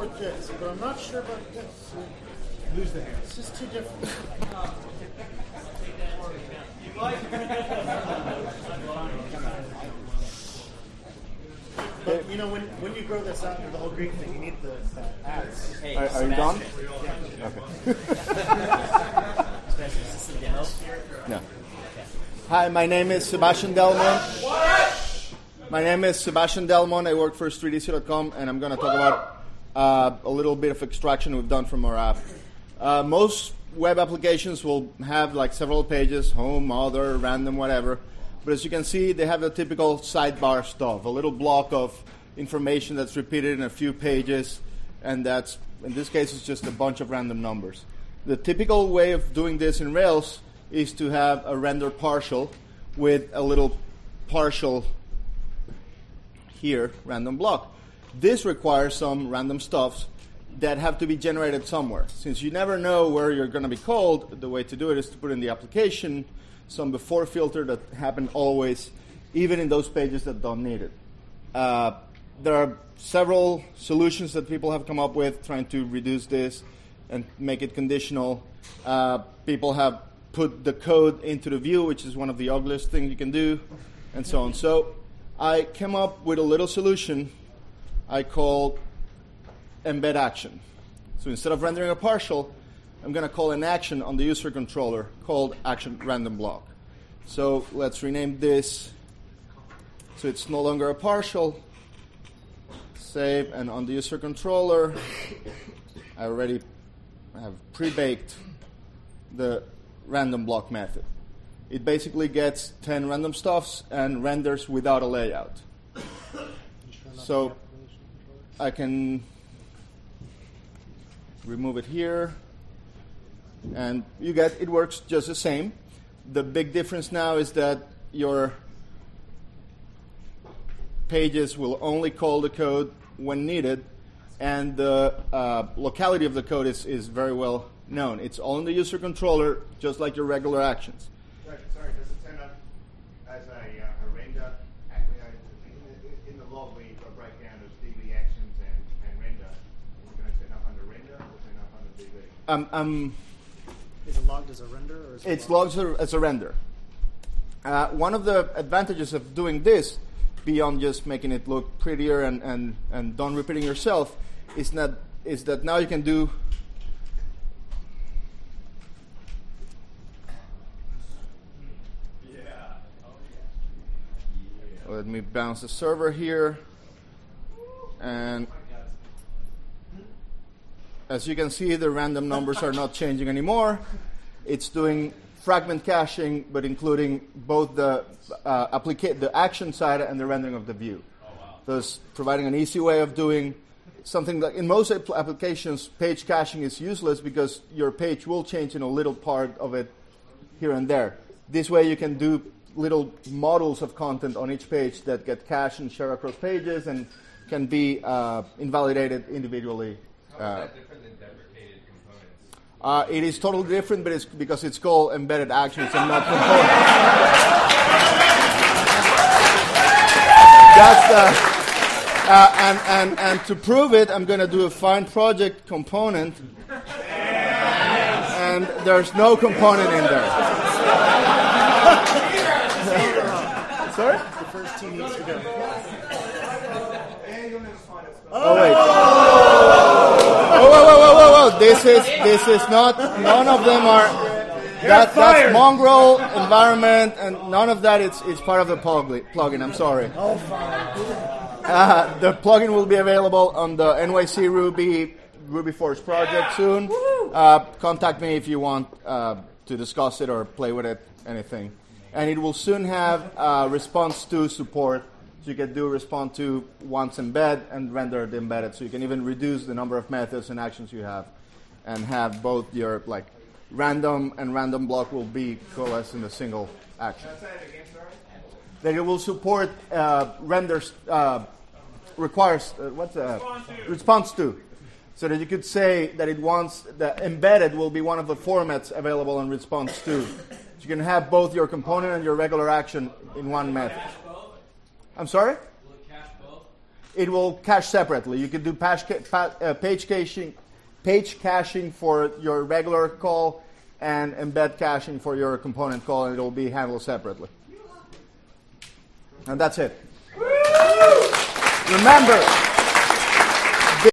support this, but I'm not sure about this. Lose the hand. It's just too different. But you know, when, when you grow this out into the whole Greek thing, you need the uh, ads. Hey, Are, are you done? Sebastian, is this the demo? No. Hi, my name is Sebastian Delmont. My name is Sebastian Delmont. I work for StreetEasy.com, and I'm going to talk about uh, a little bit of extraction we've done from our app. Uh, most web applications will have like several pages, home, other, random, whatever. But as you can see, they have the typical sidebar stuff, a little block of information that's repeated in a few pages, and that's, in this case, it's just a bunch of random numbers. The typical way of doing this in Rails is to have a render partial with a little partial here, random block. This requires some random stuffs that have to be generated somewhere. Since you never know where you're going to be called, the way to do it is to put in the application some before filter that happen always, even in those pages that don't need it. Uh, there are several solutions that people have come up with trying to reduce this and make it conditional. Uh, people have put the code into the view, which is one of the ugliest things you can do, and so on. So I came up with a little solution I call embed action. So instead of rendering a partial, I'm going to call an action on the user controller called action random block. So let's rename this so it's no longer a partial. Save, and on the user controller, I already have pre-baked the random block method. It basically gets 10 random stuffs and renders without a layout. So I can remove it here, and you get it works just the same. The big difference now is that your pages will only call the code when needed, and the uh, locality of the code is, is very well known. It's all in the user controller, just like your regular actions. Sorry, does it turn up as a, uh, a render? Ac- In, in the log, we got a breakdown of DB actions and, and render. Is it going to turn up under render or turn up under DB? Um, um, Is it logged as a render or is it it's logged as a- as a render. Uh, one of the advantages of doing this, beyond just making it look prettier and, and, and don't repeating yourself, is that, is that now you can do Let me bounce the server here. And as you can see, the random numbers are not changing anymore. It's doing fragment caching, but including both the uh, the action side and the rendering of the view. Thus, providing an easy way of doing something that in most app- applications, page caching is useless because your page will change in a little part of it here and there. This way, you can do little models of content on each page that get cached and shared across pages and can be uh, invalidated individually. Uh, different than deprecated components? uh, it is totally different, but it's because it's called embedded actions and not components. That's the. Uh, and, and, and to prove it, I'm going to do a find project component. And there's no component in there. Sorry? the first team needs to go? Oh wait. Oh whoa, whoa, whoa, whoa, whoa! This is this is not. None of them are. That, that's mongrel environment, and none of that is, is part of the plug- plugin. I'm sorry. Oh, fine. Uh, the plugin will be available on the NYC Ruby RubyForge project soon. Uh, contact me if you want uh, to discuss it or play with it, anything. And it will soon have uh, respond_to support. So you can do respond_to once embed and render the embedded. So you can even reduce the number of methods and actions you have, and have both your like random and random block will be coalesced in a single action. That it will support uh, renders uh, requires uh, what's uh, respond_to. So that you could say that it wants the embedded will be one of the formats available in response to so you can have both your component and your regular action in one method i'm sorry it will cache separately. You can do uh, page caching, page caching for your regular call, and embed caching for your component call, and it will be handled separately. And that's it. Remember,